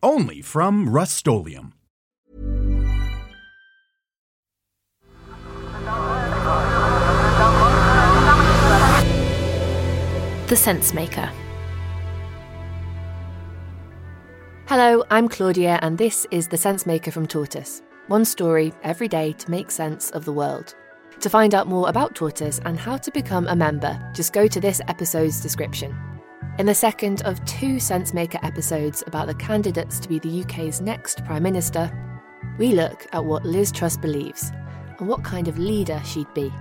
Only from Rust-Oleum The Sense Maker. Hello, I'm Claudia, and this is The Sense Maker from Tortoise. One story every day to make sense of the world. To find out more about Tortoise and how to become a member, just go to this episode's description. In the second of two Sense Maker episodes about the candidates to be the UK's next Prime Minister, we look at what Liz Truss believes and what kind of leader she'd be.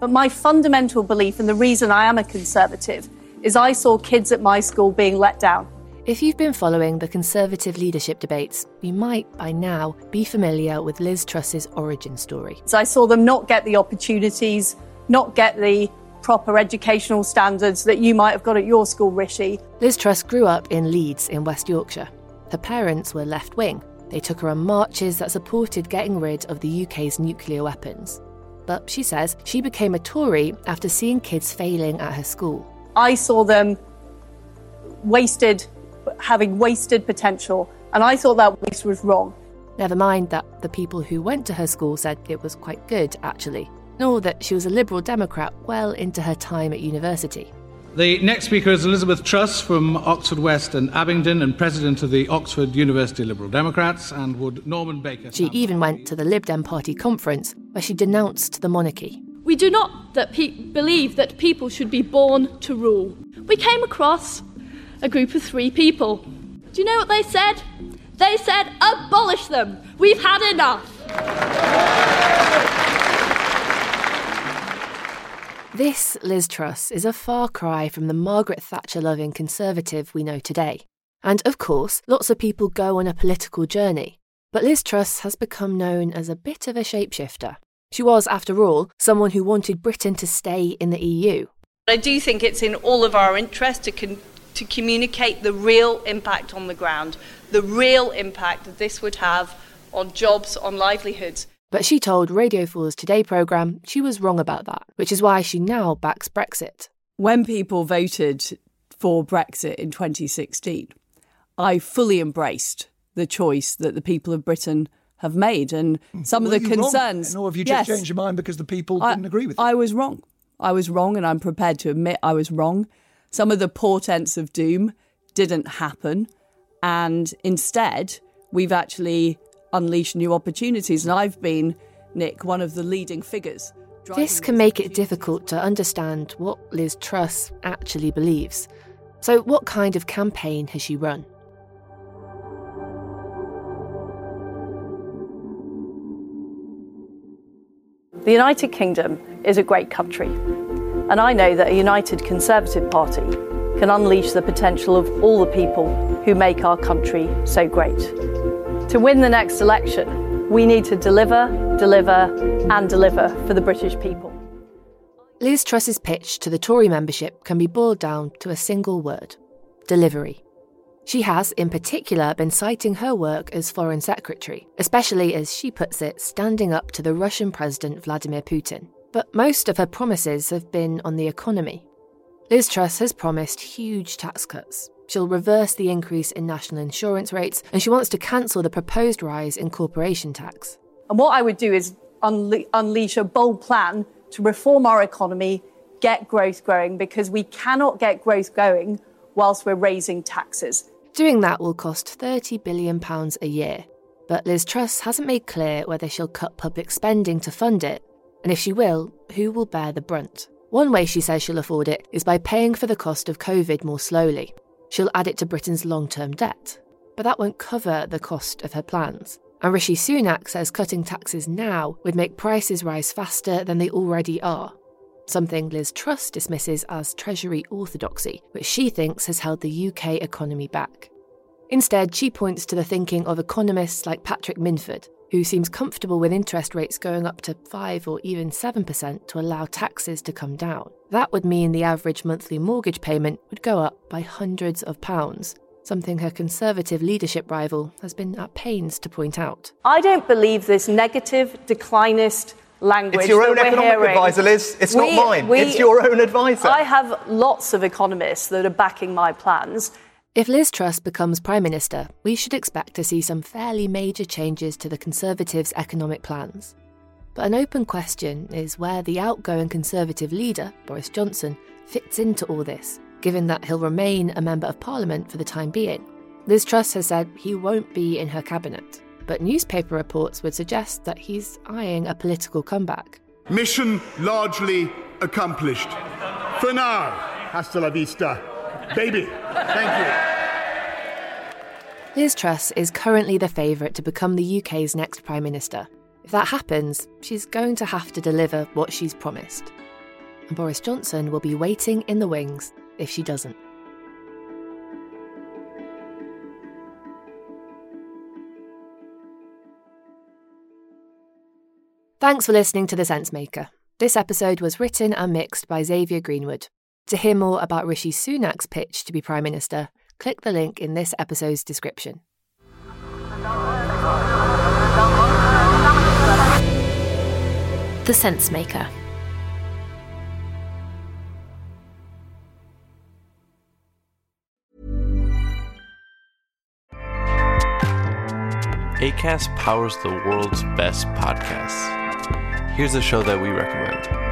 But my fundamental belief, and the reason I am a Conservative, is I saw kids at my school being let down. If you've been following the Conservative leadership debates, you might by now be familiar with Liz Truss's origin story. So I saw them not get the opportunities, not get the proper educational standards that you might have got at your school, Rishi. Liz Truss grew up in Leeds in West Yorkshire. Her parents were left wing. They took her on marches that supported getting rid of the UK's nuclear weapons but she says she became a Tory after seeing kids failing at her school. I saw them wasted, having wasted potential, and I thought that waste was wrong. Never mind that the people who went to her school said it was quite good, actually, nor that she was a Liberal Democrat well into her time at university. The next speaker is Elizabeth Truss from Oxford West and Abingdon and president of the Oxford University Liberal Democrats, and would Norman Baker. She even went to the Lib Dem Party conference where she denounced the monarchy. We do not that pe- believe that people should be born to rule. We came across a group of three people. Do you know what they said? They said, abolish them. We've had enough. This, Liz Truss, is a far cry from the Margaret Thatcher loving Conservative we know today. And of course, lots of people go on a political journey. But Liz Truss has become known as a bit of a shapeshifter. She was, after all, someone who wanted Britain to stay in the EU. I do think it's in all of our interest to, con- to communicate the real impact on the ground, the real impact that this would have on jobs, on livelihoods. But she told Radio 4's Today programme she was wrong about that, which is why she now backs Brexit. When people voted for Brexit in 2016, I fully embraced the choice that the people of Britain have made and mm. some Were of the you concerns. Wrong? Or have you yes, just changed your mind because the people I, didn't agree with you? I was wrong. I was wrong, and I'm prepared to admit I was wrong. Some of the portents of doom didn't happen, and instead, we've actually unleash new opportunities. And I've been, Nick, one of the leading figures. This can make it difficult to understand what Liz Truss actually believes. So, what kind of campaign has she run? The United Kingdom is a great country, and I know that a united Conservative Party can unleash the potential of all the people who make our country so great. To win the next election, we need to deliver, deliver, and deliver for the British people. Liz Truss's pitch to the Tory membership can be boiled down to a single word delivery. She has, in particular, been citing her work as Foreign Secretary, especially as she puts it, standing up to the Russian President Vladimir Putin. But most of her promises have been on the economy. Liz Truss has promised huge tax cuts. She'll reverse the increase in national insurance rates, and she wants to cancel the proposed rise in corporation tax. And what I would do is unle- unleash a bold plan to reform our economy, get growth growing, because we cannot get growth going whilst we're raising taxes. Doing that will cost £30 billion a year. But Liz Truss hasn't made clear whether she'll cut public spending to fund it, and if she will, who will bear the brunt. One way she says she'll afford it is by paying for the cost of COVID more slowly. She'll add it to Britain's long term debt. But that won't cover the cost of her plans. And Rishi Sunak says cutting taxes now would make prices rise faster than they already are. Something Liz Truss dismisses as Treasury orthodoxy, which she thinks has held the UK economy back. Instead, she points to the thinking of economists like Patrick Minford, who seems comfortable with interest rates going up to 5 or even 7% to allow taxes to come down. That would mean the average monthly mortgage payment would go up by hundreds of pounds, something her Conservative leadership rival has been at pains to point out. I don't believe this negative, declinist language. It's your own economic hearing. advisor, Liz. It's We- not mine. we- it's your own advisor. I have lots of economists that are backing my plans. If Liz Truss becomes Prime Minister, we should expect to see some fairly major changes to the Conservatives' economic plans. But an open question is where the outgoing Conservative leader, Boris Johnson, fits into all this, given that he'll remain a Member of Parliament for the time being. Liz Truss has said he won't be in her cabinet, but newspaper reports would suggest that he's eyeing a political comeback. Mission largely accomplished. For now, hasta la vista, baby. Thank you. Liz Truss is currently the favourite to become the UK's next Prime Minister. If that happens, she's going to have to deliver what she's promised. And Boris Johnson will be waiting in the wings if she doesn't. Thanks for listening to The Sense Maker. This episode was written and mixed by Xavier Greenwood. To hear more about Rishi Sunak's pitch to be Prime Minister, click the link in this episode's description. The Sense Maker. ACAST powers the world's best podcasts. Here's a show that we recommend.